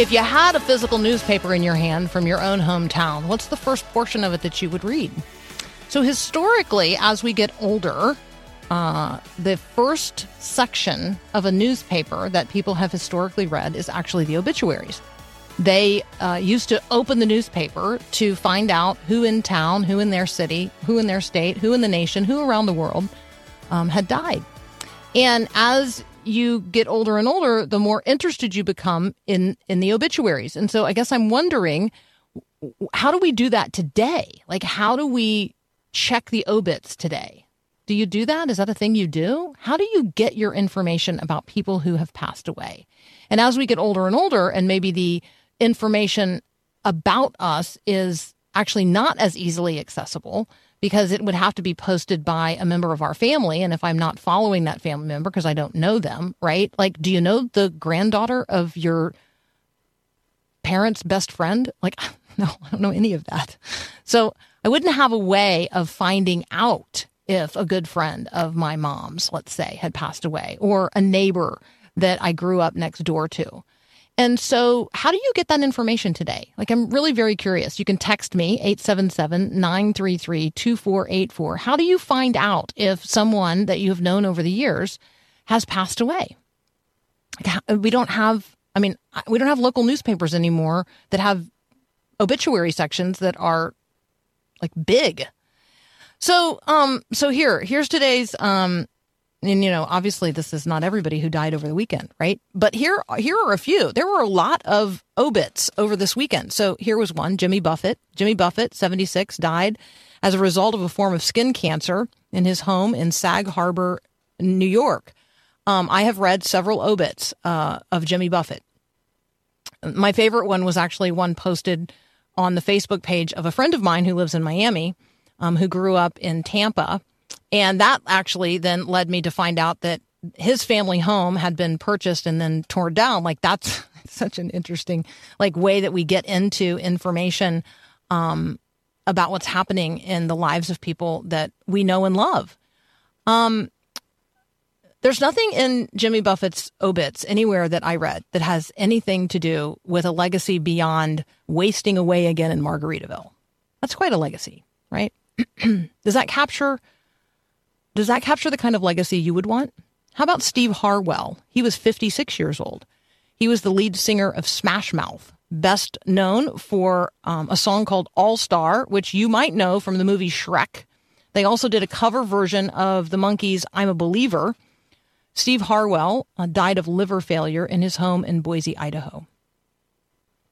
If you had a physical newspaper in your hand from your own hometown, what's the first portion of it that you would read? So, historically, as we get older, uh, the first section of a newspaper that people have historically read is actually the obituaries. They uh, used to open the newspaper to find out who in town, who in their city, who in their state, who in the nation, who around the world um, had died. And as you get older and older, the more interested you become in in the obituaries. And so, I guess I'm wondering, how do we do that today? Like, how do we check the obits today? Do you do that? Is that a thing you do? How do you get your information about people who have passed away? And as we get older and older, and maybe the information about us is actually not as easily accessible because it would have to be posted by a member of our family. And if I'm not following that family member because I don't know them, right? Like, do you know the granddaughter of your parents' best friend? Like, no, I don't know any of that. So I wouldn't have a way of finding out if a good friend of my mom's, let's say, had passed away or a neighbor that I grew up next door to. And so, how do you get that information today? Like, I'm really very curious. You can text me, 877 933 2484. How do you find out if someone that you have known over the years has passed away? We don't have, I mean, we don't have local newspapers anymore that have obituary sections that are like big. So, um, so here, here's today's, um, and you know, obviously this is not everybody who died over the weekend, right? But here, here are a few. There were a lot of obits over this weekend. So here was one: Jimmy Buffett. Jimmy Buffett, 76, died as a result of a form of skin cancer in his home in Sag Harbor, New York. Um, I have read several obits uh, of Jimmy Buffett. My favorite one was actually one posted on the Facebook page of a friend of mine who lives in Miami, um, who grew up in Tampa. And that actually then led me to find out that his family home had been purchased and then torn down. Like that's such an interesting like way that we get into information um, about what's happening in the lives of people that we know and love. Um, there's nothing in Jimmy Buffett's obits anywhere that I read that has anything to do with a legacy beyond wasting away again in Margaritaville. That's quite a legacy, right? does that capture does that capture the kind of legacy you would want? How about Steve Harwell? He was 56 years old. He was the lead singer of Smash Mouth, best known for um, a song called All Star, which you might know from the movie Shrek. They also did a cover version of the Monkees' I'm a Believer. Steve Harwell uh, died of liver failure in his home in Boise, Idaho.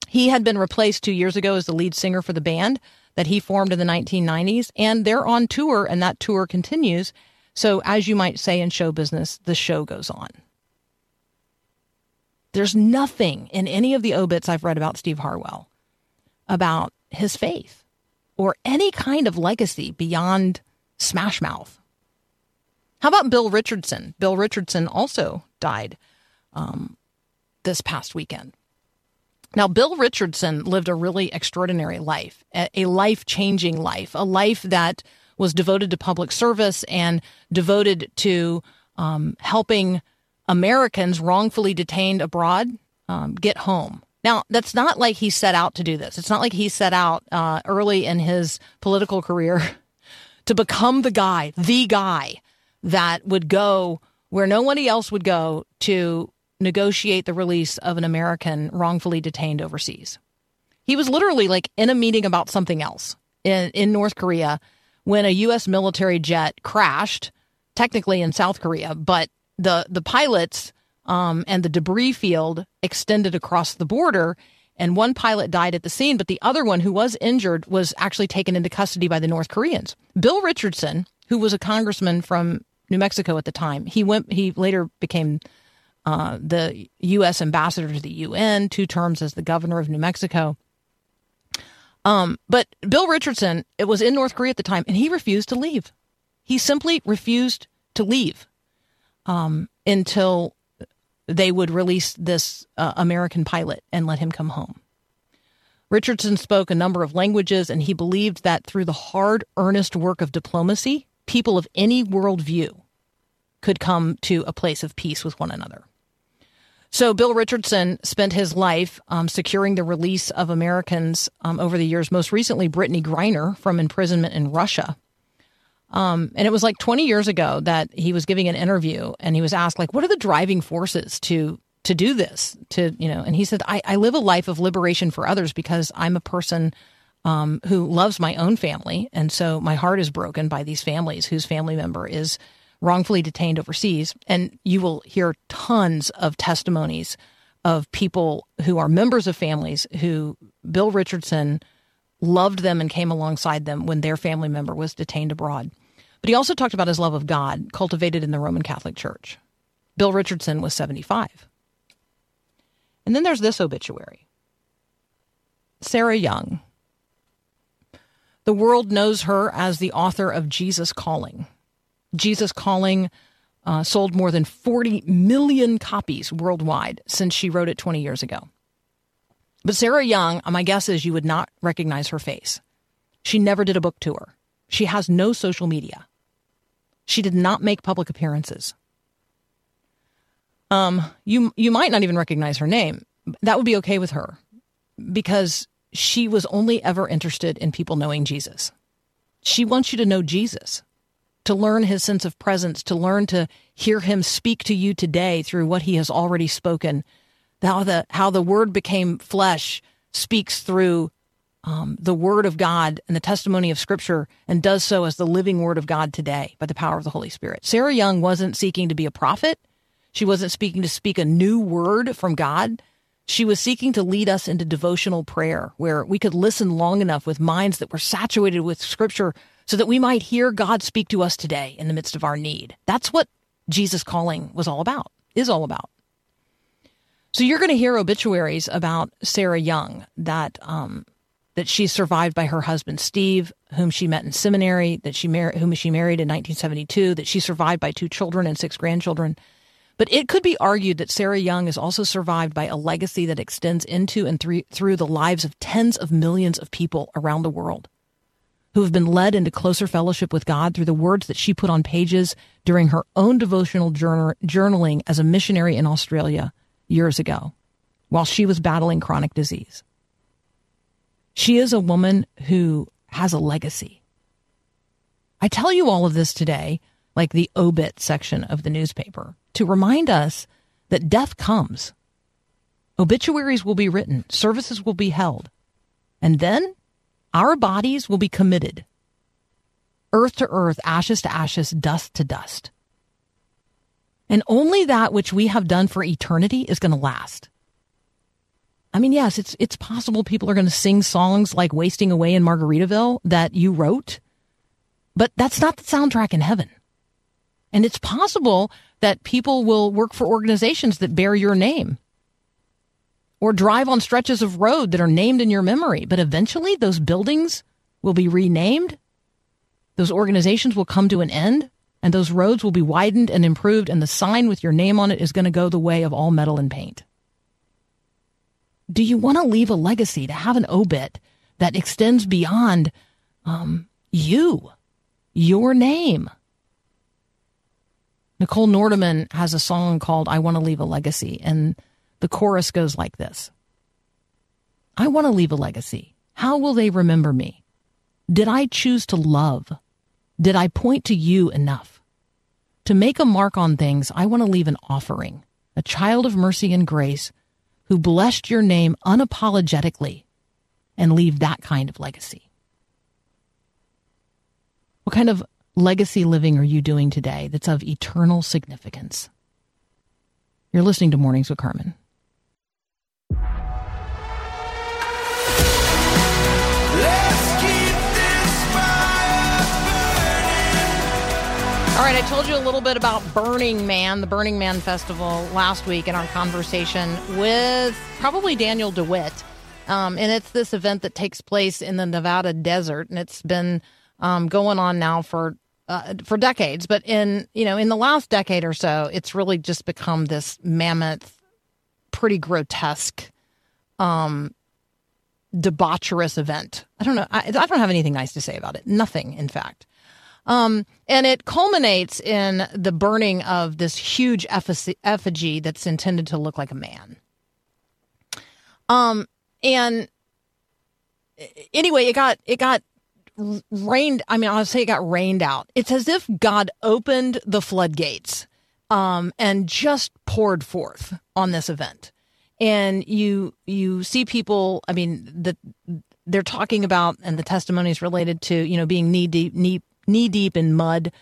He had been replaced two years ago as the lead singer for the band that he formed in the 1990s, and they're on tour, and that tour continues. So, as you might say in show business, the show goes on. There's nothing in any of the obits I've read about Steve Harwell about his faith or any kind of legacy beyond Smash Mouth. How about Bill Richardson? Bill Richardson also died um, this past weekend. Now, Bill Richardson lived a really extraordinary life, a life changing life, a life that was devoted to public service and devoted to um, helping Americans wrongfully detained abroad um, get home. Now, that's not like he set out to do this. It's not like he set out uh, early in his political career to become the guy, the guy that would go where nobody else would go to negotiate the release of an American wrongfully detained overseas. He was literally like in a meeting about something else in, in North Korea when a U.S. military jet crashed, technically in South Korea, but the, the pilots um, and the debris field extended across the border. And one pilot died at the scene, but the other one who was injured was actually taken into custody by the North Koreans. Bill Richardson, who was a congressman from New Mexico at the time, he went. He later became uh, the U.S. ambassador to the UN, two terms as the governor of New Mexico. Um, but Bill Richardson, it was in North Korea at the time, and he refused to leave. He simply refused to leave um, until they would release this uh, American pilot and let him come home. Richardson spoke a number of languages, and he believed that through the hard, earnest work of diplomacy, people of any worldview could come to a place of peace with one another. So, Bill Richardson spent his life um, securing the release of Americans um, over the years, most recently, Brittney Griner from imprisonment in Russia. Um, and it was like 20 years ago that he was giving an interview and he was asked, like, what are the driving forces to to do this? To, you know, and he said, I, I live a life of liberation for others because I'm a person um, who loves my own family. And so my heart is broken by these families whose family member is wrongfully detained overseas. And you will hear tons of testimonies of people who are members of families who Bill Richardson loved them and came alongside them when their family member was detained abroad. But he also talked about his love of God, cultivated in the Roman Catholic Church. Bill Richardson was 75. And then there's this obituary Sarah Young. The world knows her as the author of Jesus Calling. Jesus Calling uh, sold more than 40 million copies worldwide since she wrote it 20 years ago. But Sarah Young, my guess is you would not recognize her face. She never did a book tour. She has no social media. She did not make public appearances. Um, you you might not even recognize her name. That would be okay with her because she was only ever interested in people knowing Jesus. She wants you to know Jesus to learn his sense of presence, to learn to hear him speak to you today through what he has already spoken. How the how the word became flesh speaks through um, the word of God and the testimony of Scripture, and does so as the living word of God today by the power of the Holy Spirit. Sarah Young wasn't seeking to be a prophet. She wasn't speaking to speak a new word from God. She was seeking to lead us into devotional prayer where we could listen long enough with minds that were saturated with Scripture so that we might hear God speak to us today in the midst of our need. That's what Jesus calling was all about, is all about. So you're going to hear obituaries about Sarah Young that um, that she's survived by her husband Steve, whom she met in seminary, that she mar- whom she married in 1972, that she survived by two children and six grandchildren. But it could be argued that Sarah Young is also survived by a legacy that extends into and through, through the lives of tens of millions of people around the world who have been led into closer fellowship with God through the words that she put on pages during her own devotional journal, journaling as a missionary in Australia years ago while she was battling chronic disease. She is a woman who has a legacy. I tell you all of this today, like the obit section of the newspaper, to remind us that death comes. Obituaries will be written, services will be held, and then our bodies will be committed earth to earth, ashes to ashes, dust to dust. And only that which we have done for eternity is going to last. I mean, yes, it's it's possible people are going to sing songs like "Wasting Away" in Margaritaville that you wrote, but that's not the soundtrack in heaven. And it's possible that people will work for organizations that bear your name or drive on stretches of road that are named in your memory. But eventually, those buildings will be renamed. Those organizations will come to an end, and those roads will be widened and improved, and the sign with your name on it is going to go the way of all metal and paint. Do you want to leave a legacy to have an obit that extends beyond um, you, your name? Nichole Nordeman has a song called I Want to Leave a Legacy, and the chorus goes like this I want to leave a legacy. How will they remember me? Did I choose to love? Did I point to you enough? To make a mark on things, I want to leave an offering, a child of mercy and grace who blessed your name unapologetically and leave that kind of legacy. What kind of legacy living are you doing today that's of eternal significance? You're listening to Mornings with Carmen. All right, I told you a little bit about Burning Man, the Burning Man Festival last week in our conversation with probably Daniel DeWitt. Um, and it's this event that takes place in the Nevada desert, and it's been um, going on now for uh, for decades. But in you know in the last decade or so, it's really just become this mammoth, pretty grotesque, um, debaucherous event. I don't know. I, I don't have anything nice to say about it. Nothing, in fact. Um, and it culminates in the burning of this huge effigy, that's intended to look like a man. Um, and anyway, it got it got rained. I mean, I'll say it got rained out. It's as if God opened the floodgates um, and just poured forth on this event. And you you see people. I mean, that they're talking about, and the testimonies related to you know being knee deep knee knee deep in mud.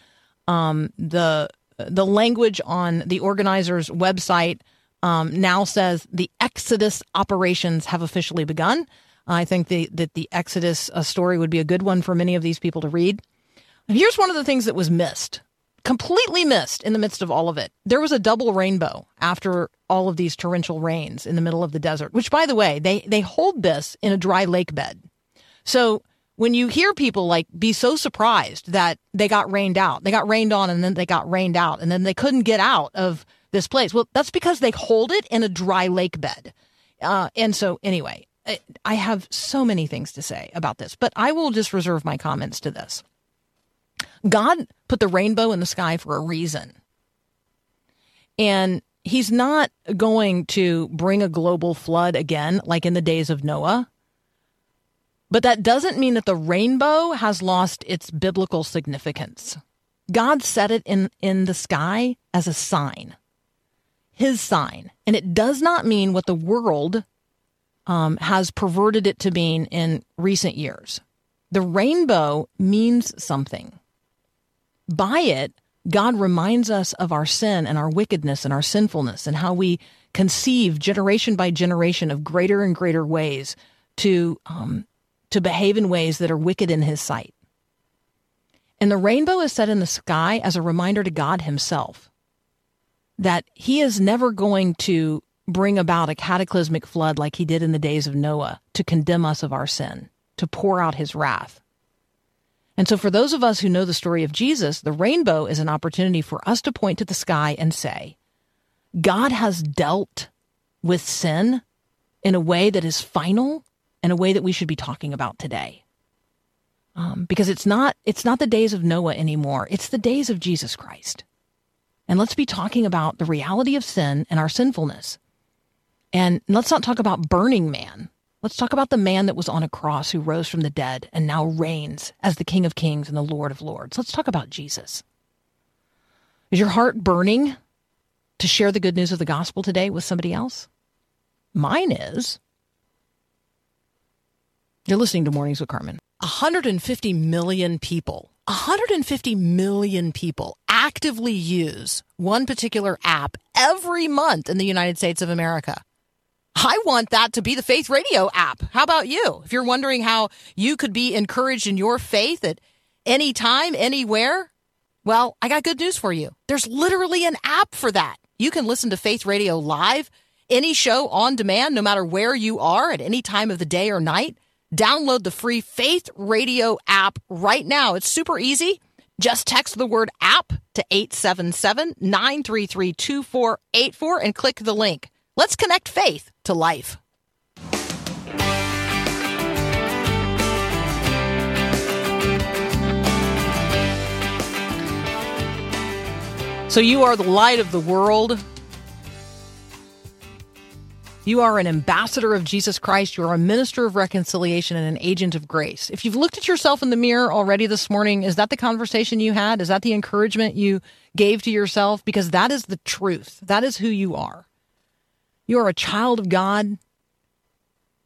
Um, the the language on the organizers' website um, now says the Exodus operations have officially begun. I think the, that the Exodus uh, story would be a good one for many of these people to read. Here's one of the things that was missed, completely missed in the midst of all of it. There was a double rainbow after all of these torrential rains in the middle of the desert, which, by the way, they, they hold this in a dry lake bed. So when you hear people like be so surprised that they got rained out, they got rained on and then they got rained out and then they couldn't get out of this place. Well, that's because they hold it in a dry lake bed. Uh, and so, anyway, I have so many things to say about this, but I will just reserve my comments to this. God put the rainbow in the sky for a reason. And he's not going to bring a global flood again, like in the days of Noah. But that doesn't mean that the rainbow has lost its biblical significance. God set it in, in the sky as a sign, his sign. And it does not mean what the world um, has perverted it to mean in recent years. The rainbow means something. By it, God reminds us of our sin and our wickedness and our sinfulness and how we conceive generation by generation of greater and greater ways to um, to behave in ways that are wicked in his sight. And the rainbow is set in the sky as a reminder to God himself that he is never going to bring about a cataclysmic flood like he did in the days of Noah to condemn us of our sin, to pour out his wrath. And so, for those of us who know the story of Jesus, the rainbow is an opportunity for us to point to the sky and say, God has dealt with sin in a way that is final in a way that we should be talking about today. Um, because it's not it's not the days of Noah anymore. It's the days of Jesus Christ. And let's be talking about the reality of sin and our sinfulness. And let's not talk about burning man. Let's talk about the man that was on a cross who rose from the dead and now reigns as the King of Kings and the Lord of Lords. Let's talk about Jesus. Is your heart burning to share the good news of the gospel today with somebody else? Mine is. You're listening to Mornings with Carmen. 150 million people, 150 million people actively use one particular app every month in the United States of America. I want that to be the Faith Radio app. How about you? If you're wondering how you could be encouraged in your faith at any time, anywhere, well, I got good news for you. There's literally an app for that. You can listen to Faith Radio live, any show on demand, no matter where you are at any time of the day or night. Download the free Faith Radio app right now. It's super easy. Just text the word app to 877 933 2484 and click the link. Let's connect faith to life. So, you are the light of the world. You are an ambassador of Jesus Christ. You are a minister of reconciliation and an agent of grace. If you've looked at yourself in the mirror already this morning, is that the conversation you had? Is that the encouragement you gave to yourself? Because that is the truth. That is who you are. You are a child of God.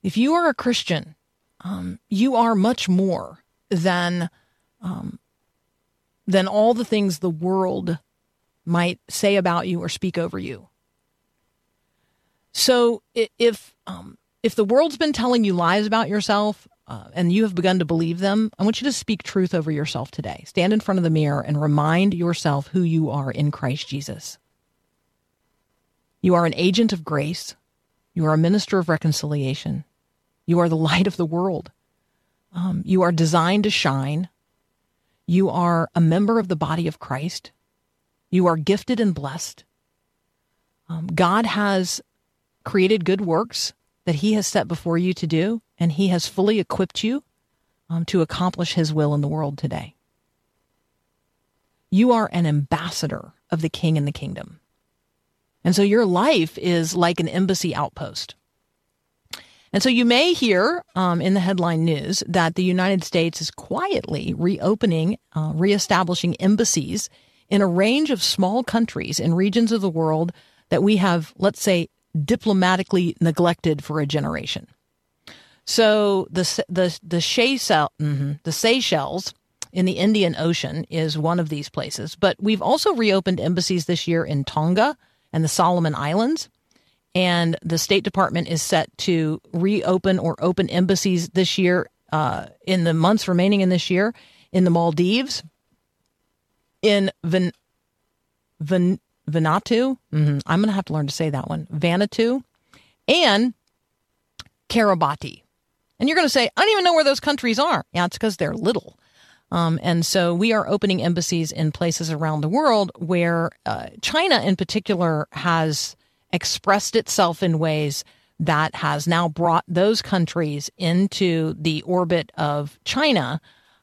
If you are a Christian, um, you are much more than um, than all the things the world might say about you or speak over you. So if um, if the world's been telling you lies about yourself uh, and you have begun to believe them, I want you to speak truth over yourself today. Stand in front of the mirror and remind yourself who you are in Christ Jesus. You are an agent of grace. You are a minister of reconciliation. You are the light of the world. Um, you are designed to shine. You are a member of the body of Christ. You are gifted and blessed. Um, God has created good works that He has set before you to do, and He has fully equipped you um, to accomplish His will in the world today. You are an ambassador of the King and the kingdom. And so your life is like an embassy outpost. And so you may hear um, in the headline news that the United States is quietly reopening, uh, reestablishing embassies in a range of small countries in regions of the world that we have, let's say, diplomatically neglected for a generation. So the the the Seychelles, mm-hmm, the Seychelles in the Indian Ocean is one of these places, but we've also reopened embassies this year in Tonga and the Solomon Islands. And the State Department is set to reopen or open embassies this year, uh, in the months remaining in this year, in the Maldives, in Van, Van, Vanuatu. Mm-hmm. I'm going to have to learn to say that one. Vanatu and Kiribati. And you're going to say, I don't even know where those countries are. Yeah, it's because they're little. Um, and so we are opening embassies in places around the world where uh, China, in particular, has expressed itself in ways that has now brought those countries into the orbit of China.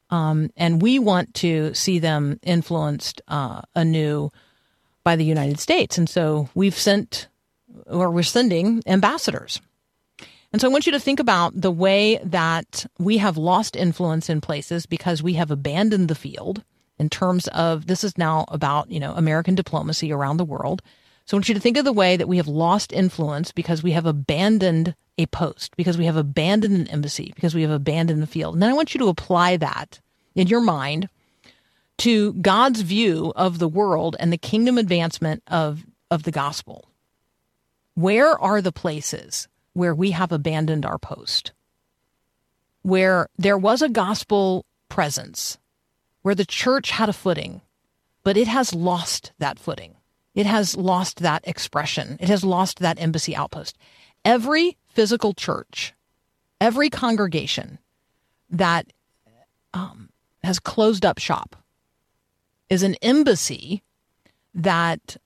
Um, and we want to see them influenced uh, anew by the United States. And so we've sent, or we're sending ambassadors. And so I want you to think about the way that we have lost influence in places because we have abandoned the field in terms of this is now about, you know, American diplomacy around the world. So I want you to think of the way that we have lost influence because we have abandoned a post, because we have abandoned an embassy, because we have abandoned the field. And then I want you to apply that in your mind to God's view of the world and the kingdom advancement of, of the gospel. Where are the places where we have abandoned our post? Where there was a gospel presence, where the church had a footing, but it has lost that footing. It has lost that expression. It has lost that embassy outpost. Every physical church, every congregation that um, has closed up shop is an embassy that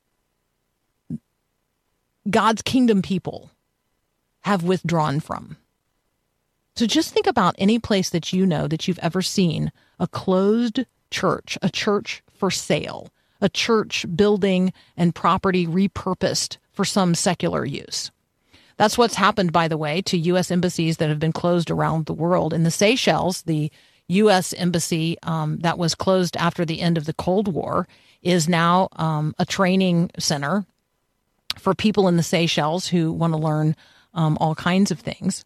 God's kingdom people have withdrawn from. So just think about any place that you know that you've ever seen a closed church, a church for sale, a church building and property repurposed for some secular use. That's what's happened, by the way, to U.S. embassies that have been closed around the world. In the Seychelles, the U.S. embassy um, that was closed after the end of the Cold War is now um, a training center for people in the Seychelles who want to learn um, all kinds of things.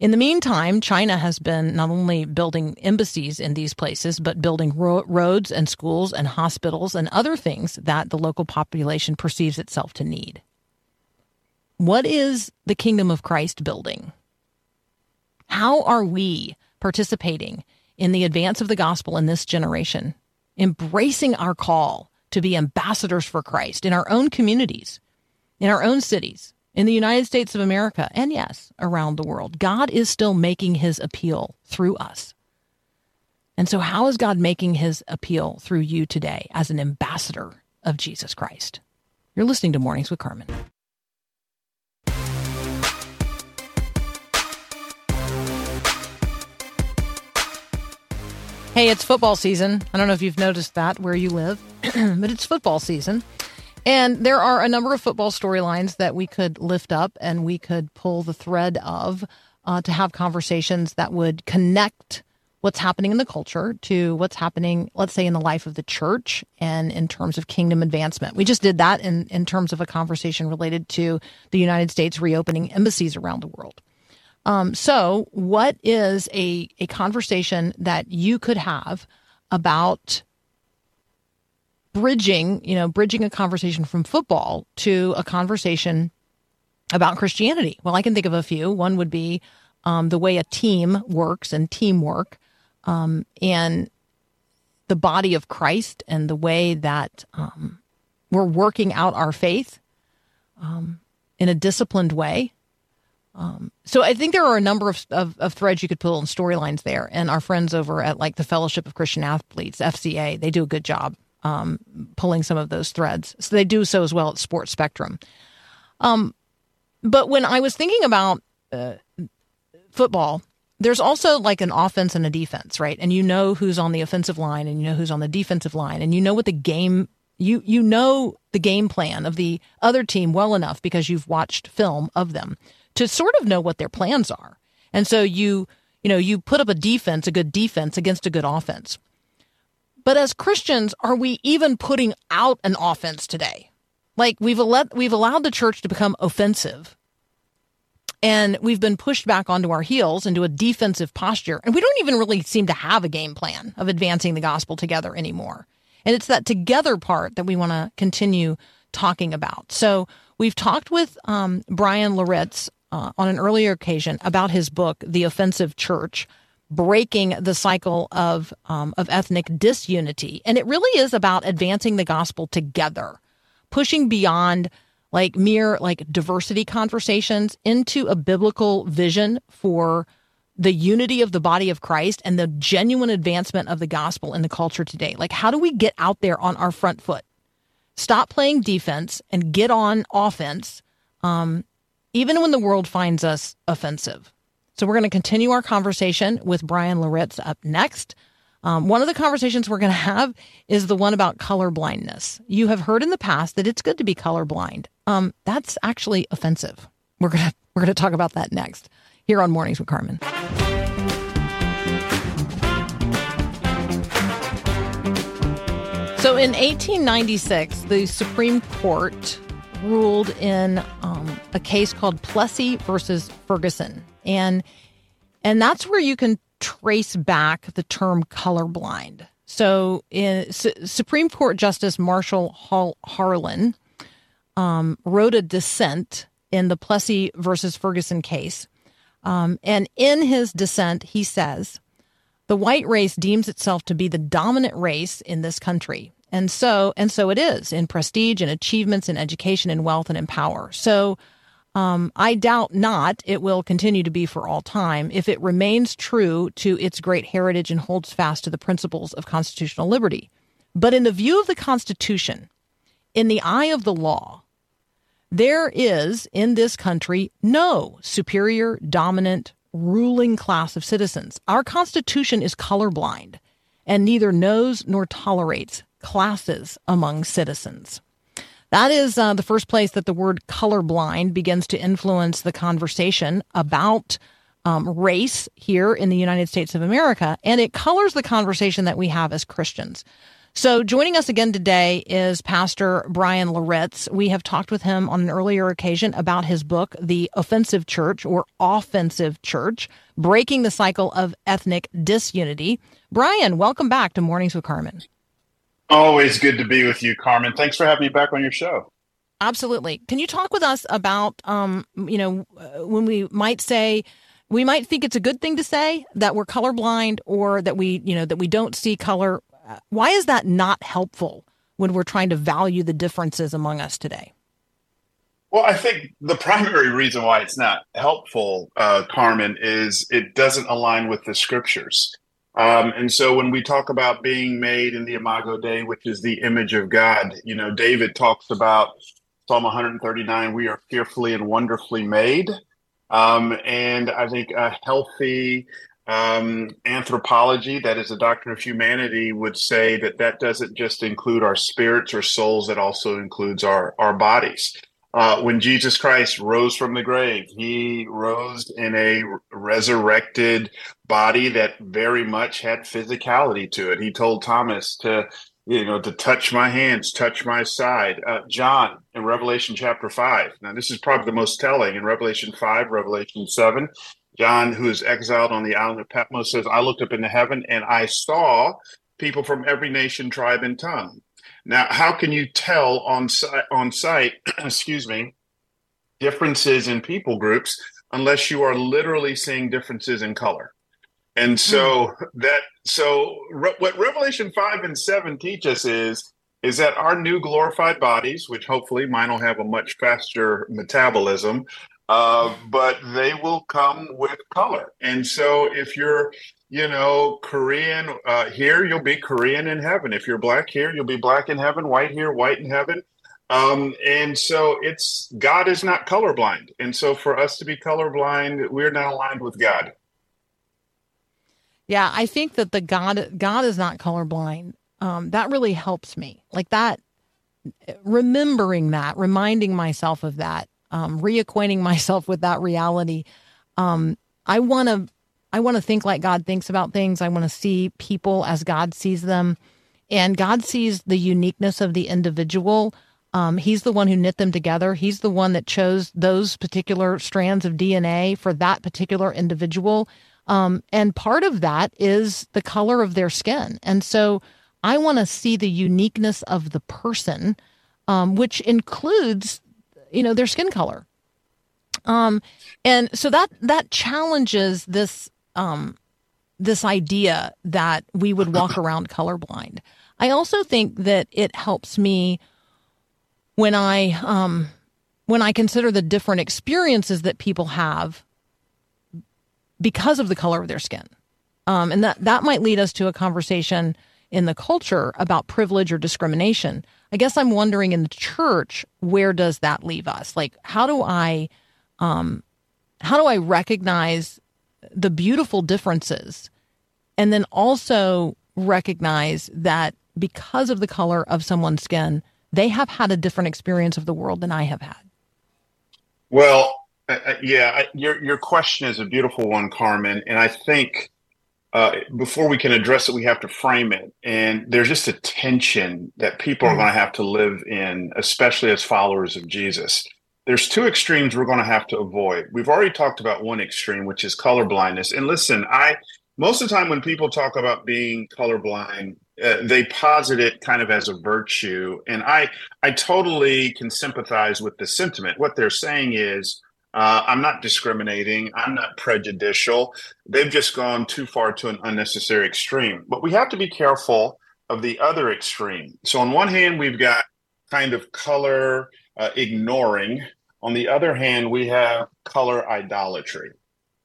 In the meantime, China has been not only building embassies in these places, but building ro- roads and schools and hospitals and other things that the local population perceives itself to need. What is the kingdom of Christ building? How are we participating in the advance of the gospel in this generation, embracing our call to be ambassadors for Christ in our own communities, in our own cities, in the United States of America, and yes, around the world. God is still making his appeal through us. And so, how is God making his appeal through you today as an ambassador of Jesus Christ? You're listening to Mornings with Carmen. Hey, it's football season. I don't know if you've noticed that where you live, but it's football season. And there are a number of football storylines that we could lift up and we could pull the thread of uh, to have conversations that would connect what's happening in the culture to what's happening, let's say, in the life of the church and in terms of kingdom advancement. We just did that in, in terms of a conversation related to the United States reopening embassies around the world. Um, so, what is a, a conversation that you could have about bridging, you know, bridging a conversation from football to a conversation about Christianity? Well, I can think of a few. One would be um, the way a team works and teamwork, um, and the body of Christ and the way that um, we're working out our faith um, in a disciplined way. Um, so I think there are a number of, of, of threads you could pull and storylines there. And our friends over at like the Fellowship of Christian Athletes, FCA, they do a good job um, pulling some of those threads. So they do so as well at Sports Spectrum. Um, but when I was thinking about uh, football, there's also like an offense and a defense, right? And you know who's on the offensive line and you know who's on the defensive line and you know what the game you you know the game plan of the other team well enough because you've watched film of them to sort of know what their plans are. And so you you know you put up a defense, a good defense against a good offense. But as Christians, are we even putting out an offense today? Like we've let we've allowed the church to become offensive and we've been pushed back onto our heels into a defensive posture. And we don't even really seem to have a game plan of advancing the gospel together anymore. And it's that together part that we want to continue talking about. So we've talked with um, Bryan Loritts uh, on an earlier occasion about his book, The Offensive Church, breaking the cycle of um, of ethnic disunity, and it really is about advancing the gospel together, pushing beyond like mere like diversity conversations into a biblical vision for the unity of the body of Christ and the genuine advancement of the gospel in the culture today. Like, how do we get out there on our front foot? Stop playing defense and get on offense, um, even when the world finds us offensive. So, we're going to continue our conversation with Bryan Loritts up next. Um, one of the conversations we're going to have is the one about color blindness. You have heard in the past that it's good to be colorblind. Um, that's actually offensive. We're gonna we're gonna talk about that next here on Mornings with Carmen. So in 1896, the Supreme Court ruled in um, a case called Plessy versus Ferguson, and and that's where you can trace back the term colorblind. So, in, S- Supreme Court Justice Marshall Hall- Harlan um, wrote a dissent in the Plessy versus Ferguson case. Um, and in his dissent, he says, the white race deems itself to be the dominant race in this country. And so, and so it is in prestige and achievements in education and wealth and in power. So, um, I doubt not it will continue to be for all time if it remains true to its great heritage and holds fast to the principles of constitutional liberty. But in the view of the Constitution, in the eye of the law, there is in this country no superior, dominant, ruling class of citizens. Our Constitution is colorblind and neither knows nor tolerates classes among citizens. That is uh, the first place that the word colorblind begins to influence the conversation about um, race here in the United States of America, and it colors the conversation that we have as Christians. So, joining us again today is Pastor Bryan Loritts. We have talked with him on an earlier occasion about his book, The Offensive Church or Offensive Church Breaking the Cycle of Ethnic Disunity. Brian, welcome back to Mornings with Carmen. Always good to be with you, Carmen. Thanks for having me back on your show. Absolutely. Can you talk with us about, um, you know, uh, when we might say, we might think it's a good thing to say that we're colorblind or that we, you know, that we don't see color. Why is that not helpful when we're trying to value the differences among us today? Well, I think the primary reason why it's not helpful, uh, Carmen, is it doesn't align with the scriptures. Um, and so when we talk about being made in the Imago Dei, which is the image of God, you know, David talks about Psalm 139, we are fearfully and wonderfully made. Um, and I think a healthy um, anthropology, that is the doctrine of humanity, would say that that doesn't just include our spirits or souls, it also includes our, our bodies. Uh, when Jesus Christ rose from the grave, he rose in a resurrected body that very much had physicality to it. He told Thomas to, you know, to touch my hands, touch my side. Uh, John in Revelation chapter five. Now, this is probably the most telling in Revelation five, Revelation seven. John, who is exiled on the island of Patmos, says, I looked up into heaven and I saw people from every nation, tribe, and tongue. Now, how can you tell on sight, on sight, excuse me, differences in people groups unless you are literally seeing differences in color. And hmm. so that so re- what Revelation 5 and 7 teach us is is that our new glorified bodies, which hopefully mine will have a much faster metabolism, uh, but they will come with color. And so if you're, you know, Korean uh, here, you'll be Korean in heaven. If you're black here, you'll be black in heaven, white here, white in heaven. Um, and so it's God is not colorblind. And so for us to be colorblind, we're not aligned with God. Yeah, I think that the God God is not colorblind. Um, that really helps me. Like that, remembering that, reminding myself of that, um, reacquainting myself with that reality. Um, I want to, I want to think like God thinks about things. I want to see people as God sees them, and God sees the uniqueness of the individual. Um, he's the one who knit them together. He's the one that chose those particular strands of DNA for that particular individual. Um, and part of that is the color of their skin. And so I want to see the uniqueness of the person, um, which includes, you know, their skin color. Um, and so that that challenges this um, this idea that we would walk around colorblind. I also think that it helps me when I um, when I consider the different experiences that people have because of the color of their skin. Um, and that, that might lead us to a conversation in the culture about privilege or discrimination. I guess I'm wondering in the church, where does that leave us? Like, how do I, um, how do I recognize the beautiful differences and then also recognize that because of the color of someone's skin, they have had a different experience of the world than I have had? Well, uh, uh, yeah, your your question is a beautiful one, Carmen, and I think uh, before we can address it, we have to frame it. And there's just a tension that people are going to have to live in, especially as followers of Jesus. There's two extremes we're going to have to avoid. We've already talked about one extreme, which is color blindness. And listen, I most of the time when people talk about being colorblind, uh, they posit it kind of as a virtue, and I I totally can sympathize with the sentiment. What they're saying is uh, I'm not discriminating. I'm not prejudicial. They've just gone too far to an unnecessary extreme. But we have to be careful of the other extreme. So, on one hand, we've got kind of color uh, ignoring. On the other hand, we have color idolatry,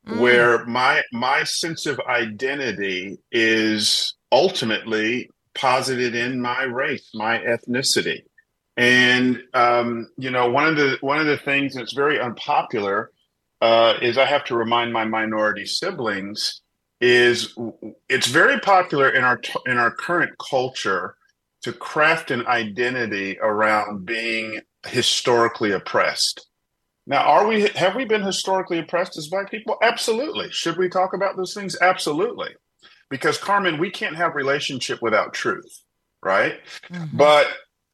mm. where my my sense of identity is ultimately posited in my race, my ethnicity. And um, you know, one of the one of the things that's very unpopular uh, is I have to remind my minority siblings is it's very popular in our in our current culture to craft an identity around being historically oppressed. Now, are we have we been historically oppressed as black people? Absolutely. Should we talk about those things? Absolutely. Because Carmen, we can't have relationship without truth, right? Mm-hmm. But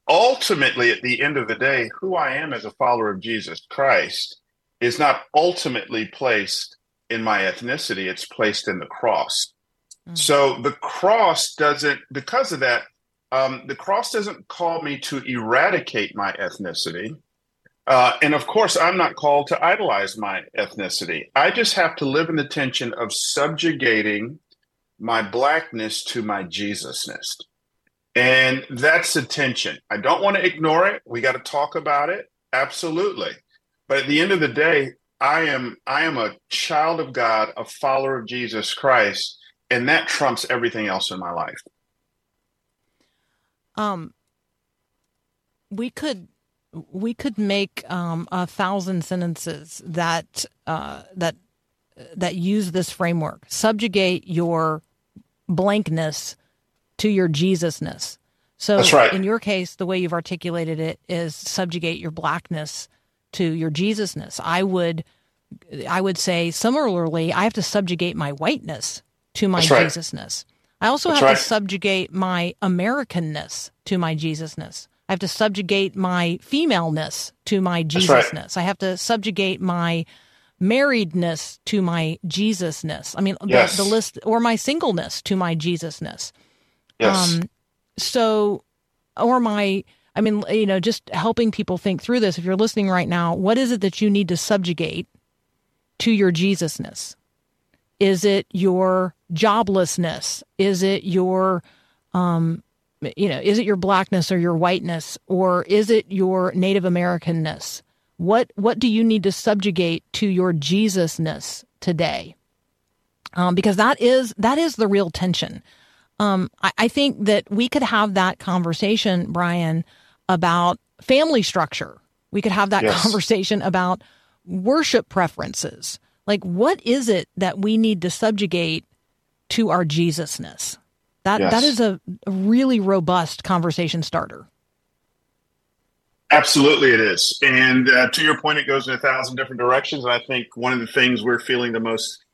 ultimately, at the end of the day, who I am as a follower of Jesus Christ is not ultimately placed in my ethnicity, it's placed in the cross. Mm. So the cross doesn't, because of that, um, the cross doesn't call me to eradicate my ethnicity. Uh, and of course, I'm not called to idolize my ethnicity. I just have to live in the tension of subjugating my blackness to my Jesusness. And that's attention. I don't want to ignore it. We got to talk about it. Absolutely. But at the end of the day, I am I am a child of God, a follower of Jesus Christ, and that trumps everything else in my life. Um we could we could make um, a thousand sentences that uh, that that use this framework. Subjugate your blankness to your Jesusness. So right. in your case, the way you've articulated it is subjugate your blackness to your Jesusness. I would I would say similarly, I have to subjugate my whiteness to my right. Jesusness. I also That's have right. to subjugate my Americanness to my Jesusness. I have to subjugate my femaleness to my Jesusness. I have to subjugate my marriedness to my Jesusness. I mean, yes. the, the list or my singleness to my Jesusness. Yes. Um, so, or my, I mean, you know, just helping people think through this. If you're listening right now, what is it that you need to subjugate to your Jesusness? Is it your joblessness? Is it your, um, you know, is it your blackness or your whiteness, or is it your Native Americanness? What what do you need to subjugate to your Jesusness today? Um, because that is that is the real tension. Um, I, I think that we could have that conversation, Bryan, about family structure. We could have that Yes. conversation about worship preferences. Like, what is it that we need to subjugate to our Jesusness? That Yes. that is a, a really robust conversation starter. Absolutely, it is. And uh, to your point, it goes in a thousand different directions. And I think one of the things we're feeling the most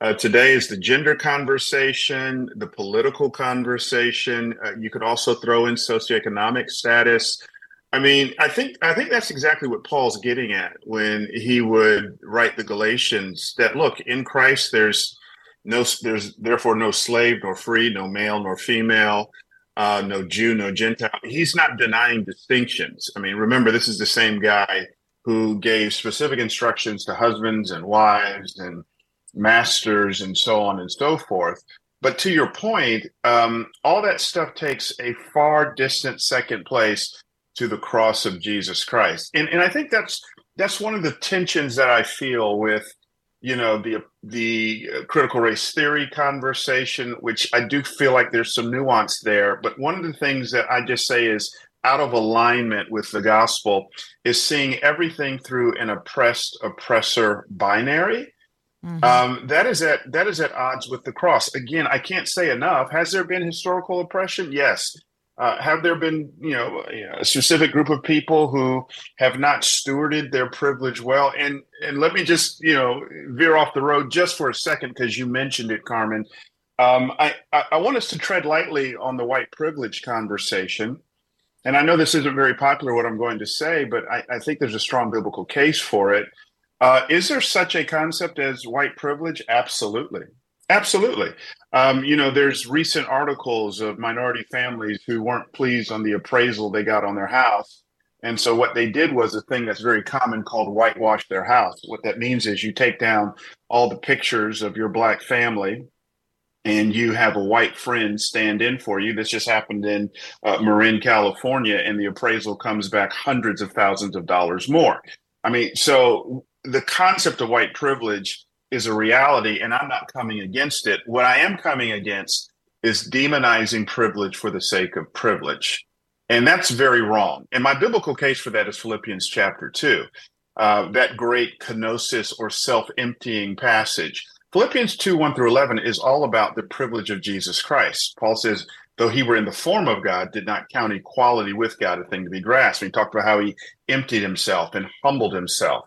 uh, today is the gender conversation, the political conversation. Uh, you could also throw in socioeconomic status. I mean, I think I think that's exactly what Paul's getting at when he would write the Galatians. That look in Christ, there's no, there's therefore no slave nor free, no male nor female uh, no Jew, no Gentile. He's not denying distinctions. I mean, remember, this is the same guy who gave specific instructions to husbands and wives and masters and so on and so forth. But to your point, um, all that stuff takes a far distant second place to the cross of Jesus Christ, and and I think that's that's one of the tensions that I feel with you know the the critical race theory conversation which i do feel like there's some nuance there. But one of the things that i just say is out of alignment with the gospel is seeing everything through an oppressed oppressor binary um, that is at that is at odds with the cross again i can't say enough has there been historical oppression yes uh, have there been, you know, a specific group of people who have not stewarded their privilege well? And and let me just, you know, veer off the road just for a second because you mentioned it, Carmen. Um, I, I I want us to tread lightly on the white privilege conversation. And I know this isn't very popular what I'm going to say, but I, I think there's a strong biblical case for it. Uh, is there such a concept as white privilege? Absolutely. Absolutely. Um, you know, there's recent articles of minority families who weren't pleased on the appraisal they got on their house. And so what they did was a thing that's very common called whitewash their house. What that means is you take down all the pictures of your black family and you have a white friend stand in for you. This just happened in uh, Marin, California, and the appraisal comes back hundreds of thousands of dollars more. I mean, so the concept of white privilege is a reality, and I'm not coming against it. What I am coming against is demonizing privilege for the sake of privilege. And that's very wrong. And my biblical case for that is Philippians chapter 2, uh, that great kenosis or self emptying passage. Philippians 2 1 through 11 is all about the privilege of Jesus Christ. Paul says, though he were in the form of God, did not count equality with God a thing to be grasped. And he talked about how he emptied himself and humbled himself.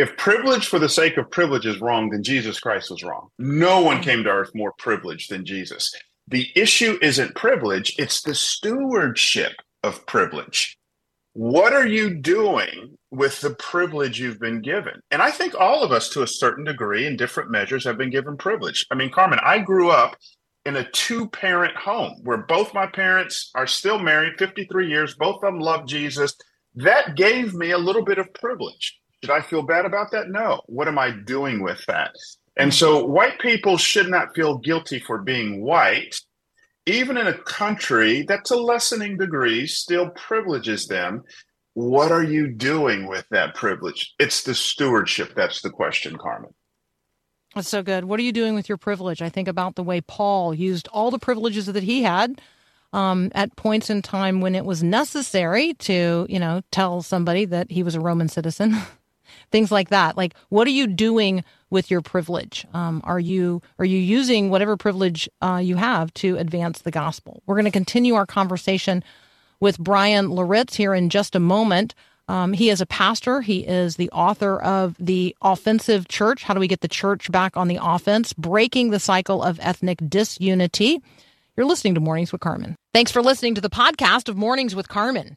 If privilege for the sake of privilege is wrong, then Jesus Christ was wrong. No one mm-hmm. came to earth more privileged than Jesus. The issue isn't privilege, it's the stewardship of privilege. What are you doing with the privilege you've been given? And I think all of us, to a certain degree, in different measures, have been given privilege. I mean, Carmen, I grew up in a two parent home where both my parents are still married 53 years, both of them love Jesus. That gave me a little bit of privilege. Should I feel bad about that? No. What am I doing with that? And so white people should not feel guilty for being white, even in a country that to lessening degrees still privileges them. What are you doing with that privilege? It's the stewardship. That's the question, Carmen. That's so good. What are you doing with your privilege? I think about the way Paul used all the privileges that he had um, at points in time when it was necessary to, you know, tell somebody that he was a Roman citizen. Things like that. Like, what are you doing with your privilege? Um, are you are you using whatever privilege uh, you have to advance the gospel? We're going to continue our conversation with Bryan Loritts here in just a moment. Um, he is a pastor. He is the author of The Offensive Church How Do We Get the Church Back on the Offense? Breaking the Cycle of Ethnic Disunity. You're listening to Mornings with Carmen. Thanks for listening to the podcast of Mornings with Carmen.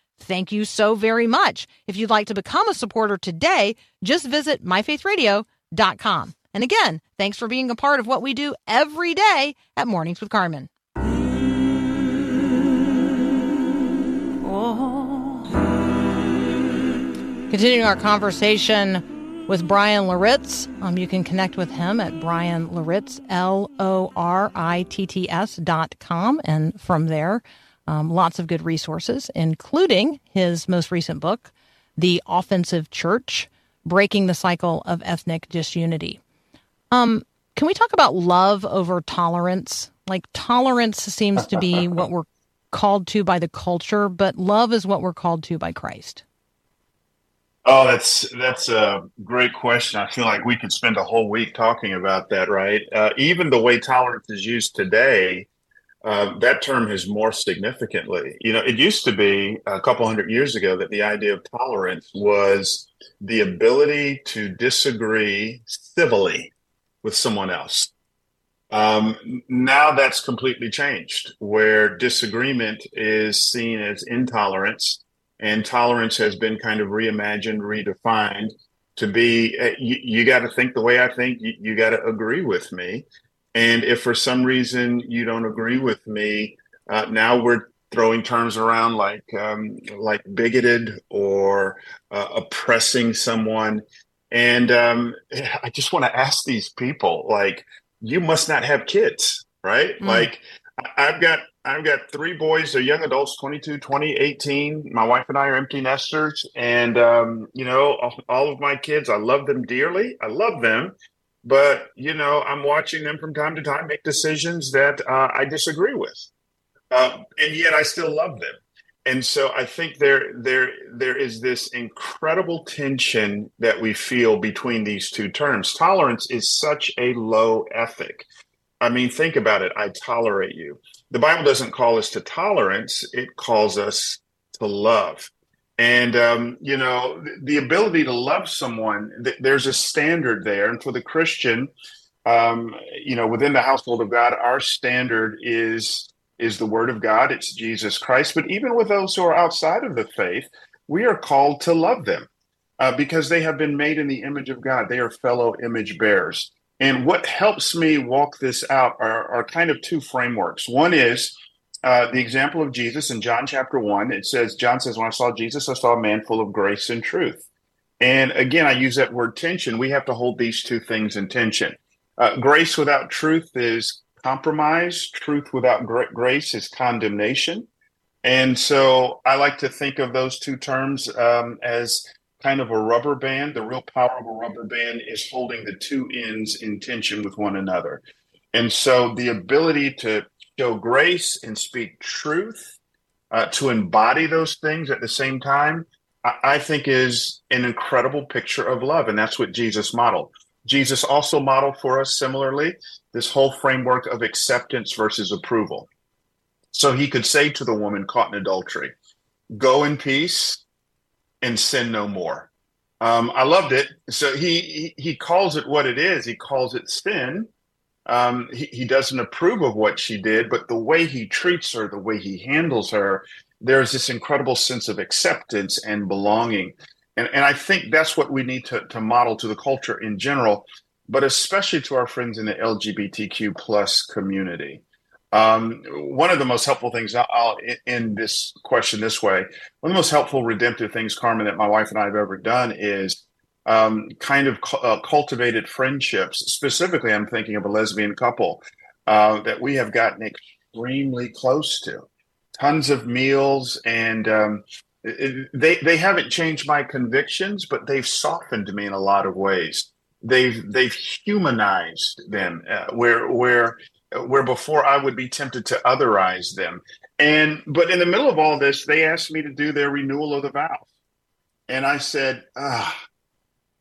thank you so very much. If you'd like to become a supporter today, just visit myfaithradio.com. And again, thanks for being a part of what we do every day at Mornings with Carmen. Continuing our conversation with Bryan Loritts. Um, you can connect with him at Loritts, L O R I T T S dot com. And from there, um, lots of good resources, including his most recent book, The Offensive Church Breaking the Cycle of Ethnic Disunity. Um, can we talk about love over tolerance? Like, tolerance seems to be what we're called to by the culture, but love is what we're called to by Christ. Oh, that's that's a great question. I feel like we could spend a whole week talking about that, right? Uh, even the way tolerance is used today, uh, that term has morphed significantly. You know, it used to be a couple hundred years ago that the idea of tolerance was the ability to disagree civilly with someone else. Um, now that's completely changed, where disagreement is seen as intolerance and tolerance has been kind of reimagined, redefined to be uh, you, you got to think the way I think, you, you got to agree with me. And if for some reason you don't agree with me, uh, now we're throwing terms around like um, like bigoted or uh, oppressing someone. And um, I just want to ask these people, like, you must not have kids, right? Mm. Like, I've got I've got three boys. They're young adults, 22, 20, 18. My wife and I are empty nesters. And, um, you know, all, all, of my kids, I love them dearly. I love them. But, you know, I'm watching them from time to time make decisions that uh, I disagree with. Uh, and yet I still love them. And so I think there, there, there is this incredible tension that we feel between these two terms. Tolerance is such a low ethic. I mean, think about it. I tolerate you the Bible doesn't call us to tolerance, it calls us to love. And, um, you know, the ability to love someone, th- there's a standard there. And for the Christian, um, you know, within the household of God, our standard is is the word of God. It's Jesus Christ. But even with those who are outside of the faith, we are called to love them uh, because they have been made in the image of God. They are fellow image bearers. And what helps me walk this out are, are kind of two frameworks. One is uh, the example of Jesus in John chapter one. It says, John says, When I saw Jesus, I saw a man full of grace and truth. And again, I use that word tension. We have to hold these two things in tension. Uh, grace without truth is compromise, truth without grace is condemnation. And so I like to think of those two terms um, as kind of a rubber band. The real power of a rubber band is holding the two ends in tension with one another. And so the ability to show grace and speak truth, uh, to embody those things at the same time, I-, I think is an incredible picture of love. And that's what Jesus modeled. Jesus also modeled for us similarly this whole framework of acceptance versus approval. So he could say to the woman caught in adultery, Go in peace, and sin no more. Um, I loved it. So he, he, he calls it what it is. He calls it sin. Um, he, he doesn't approve of what she did, but the way he treats her, the way he handles her, there's this incredible sense of acceptance and belonging. And, and I think that's what we need to, to model to the culture in general, but especially to our friends in the LGBTQ plus community. Um, one of the most helpful things I'll end this question this way. One of the most helpful redemptive things, Carmen, that my wife and I have ever done is um, kind of uh, cultivated friendships. Specifically, I'm thinking of a lesbian couple uh, that we have gotten extremely close to. Tons of meals, and um, they they haven't changed my convictions, but they've softened me in a lot of ways. They've they've humanized them, uh, where where where before I would be tempted to otherize them. And but in the middle of all this, they asked me to do their renewal of the vows. And I said, ah,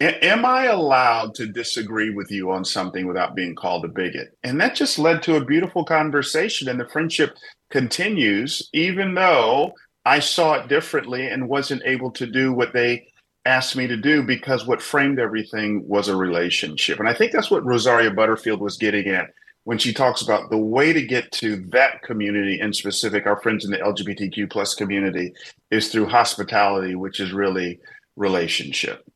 am I allowed to disagree with you on something without being called a bigot? And that just led to a beautiful conversation. And the friendship continues, even though I saw it differently and wasn't able to do what they asked me to do because what framed everything was a relationship. And I think that's what Rosaria Butterfield was getting at when she talks about the way to get to that community in specific, our friends in the LGBTQ plus community, is through hospitality, which is really relationship.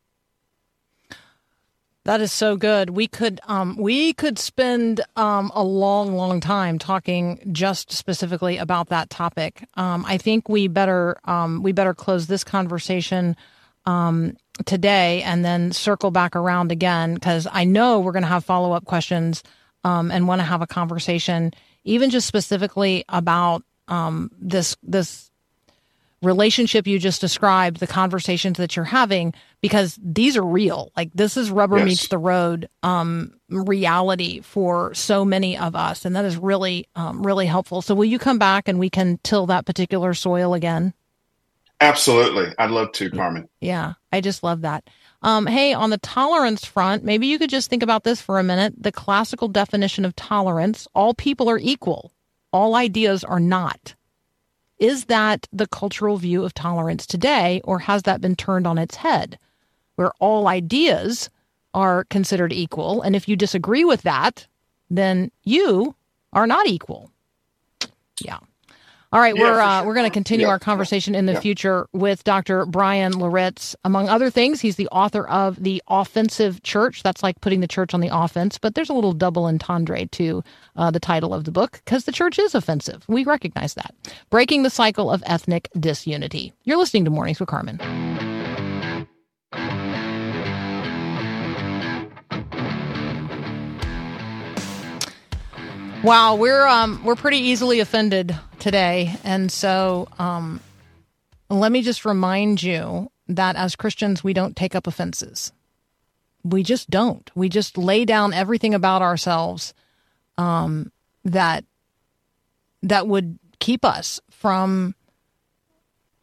That is so good. We could um, we could spend um, a long, long time talking just specifically about that topic. Um, I think we better um, we better close this conversation um, today and then circle back around again because I know we're going to have follow up questions um, and want to have a conversation, even just specifically about um this this relationship you just described, the conversations that you're having, because these are real. Like this is rubber Yes. meets the road um, reality for so many of us, and that is really, um, really helpful. So, will you come back and we can till that particular soil again? Absolutely. I'd love to, Carmen. Yeah, I just love that. Um, hey, on the tolerance front, maybe you could just think about this for a minute. The classical definition of tolerance all people are equal, all ideas are not. Is that the cultural view of tolerance today, or has that been turned on its head, where all ideas are considered equal? And if you disagree with that, then you are not equal. Yeah. All right, Yeah, we're uh, sure. we're going to continue Yeah, our conversation in the yeah. future with Dr. Bryan Loritts. Among other things, he's the author of The Offensive Church. That's like putting the church on the offense, but there's a little double entendre to uh, the title of the book because the church is offensive. We recognize that. Breaking the cycle of ethnic disunity. You're listening to Mornings with Carmen. Wow, we're um we're pretty easily offended today, and so um, let me just remind you that as Christians we don't take up offenses. We just don't. We just lay down everything about ourselves um, that that would keep us from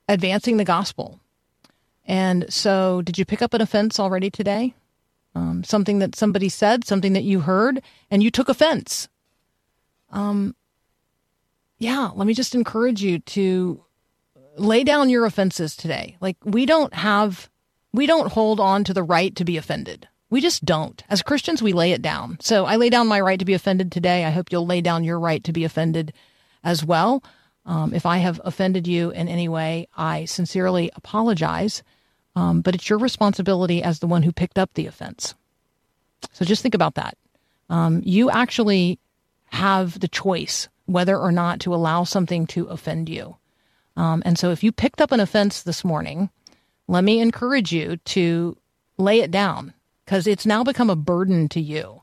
advancing the gospel. And so, did you pick up an offense already today? Um, something that somebody said, something that you heard, and you took offense yeah, let me just encourage you to lay down your offenses today. Like we don't have we don't hold on to the right to be offended. We just don't. As Christians, we lay it down. So I lay down my right to be offended today. I hope you'll lay down your right to be offended as well. Um, if I have offended you in any way, I sincerely apologize. Um, but it's your responsibility as the one who picked up the offense. So just think about that. Um, you actually have the choice whether or not to allow something to offend you. Um, and so if you picked up an offense this morning, let me encourage you to lay it down because it's now become a burden to you.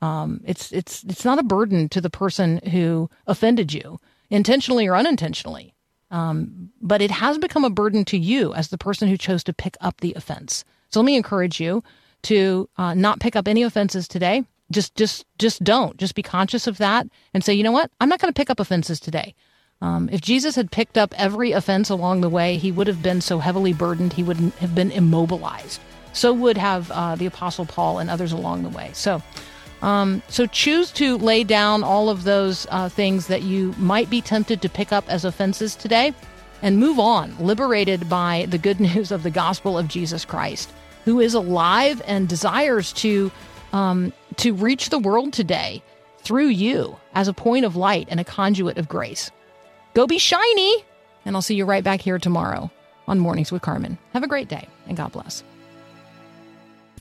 Um, it's it's it's not a burden to the person who offended you, intentionally or unintentionally. Um, but it has become a burden to you as the person who chose to pick up the offense. So let me encourage you to uh, not pick up any offenses today. Just just just don't. Just be conscious of that and say, you know what? I'm not going to pick up offenses today. Um, if Jesus had picked up every offense along the way, he would have been so heavily burdened, he wouldn't have been immobilized. So would have uh, the Apostle Paul and others along the way. So, um, so choose to lay down all of those uh, things that you might be tempted to pick up as offenses today, and move on, liberated by the good news of the gospel of Jesus Christ, who is alive and desires to um, to reach the world today through you as a point of light and a conduit of grace. Go be shiny, and I'll see you right back here tomorrow on Mornings with Carmen. Have a great day, and God bless.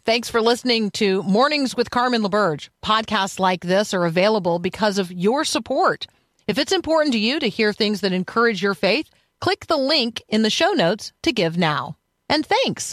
Thanks for listening to Mornings with Carmen LaBerge. Podcasts like this are available because of your support. If it's important to you to hear things that encourage your faith, click the link in the show notes to give now. And thanks.